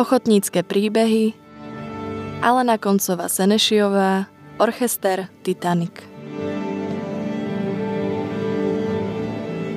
Ochotnícke príbehy Alena Koncová Senešiová Orchester Titanic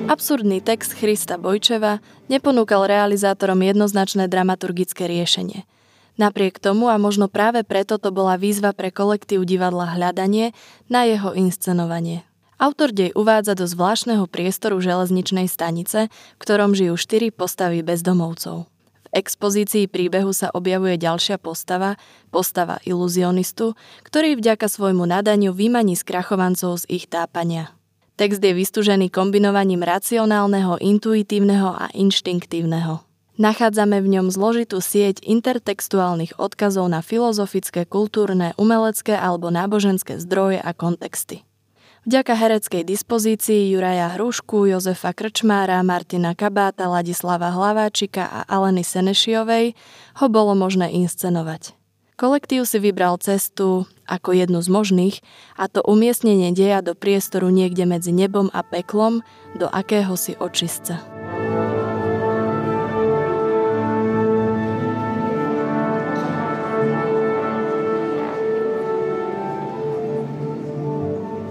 Absurdný text Christa Bojčeva neponúkal realizátorom jednoznačné dramaturgické riešenie. Napriek tomu a možno práve preto to bola výzva pre kolektív divadla Hľadanie na jeho inscenovanie. Autor dej uvádza do zvláštneho priestoru železničnej stanice, v ktorom žijú štyri postavy bezdomovcov. Expozícii príbehu sa objavuje ďalšia postava, postava iluzionistu, ktorý vďaka svojmu nadaniu vymaní skrachovancov z ich tápania. Text je vystúžený kombinovaním racionálneho, intuitívneho a inštinktívneho. Nachádzame v ňom zložitú sieť intertextuálnych odkazov na filozofické, kultúrne, umelecké alebo náboženské zdroje a kontexty. Vďaka hereckej dispozícii Juraja Hrušku, Jozefa Krčmára, Martina Kabáta, Ladislava Hlaváčika a Aleny Senešiovej ho bolo možné inscenovať. Kolektív si vybral cestu ako jednu z možných a to umiestnenie deja do priestoru niekde medzi nebom a peklom do akéhosi očistca.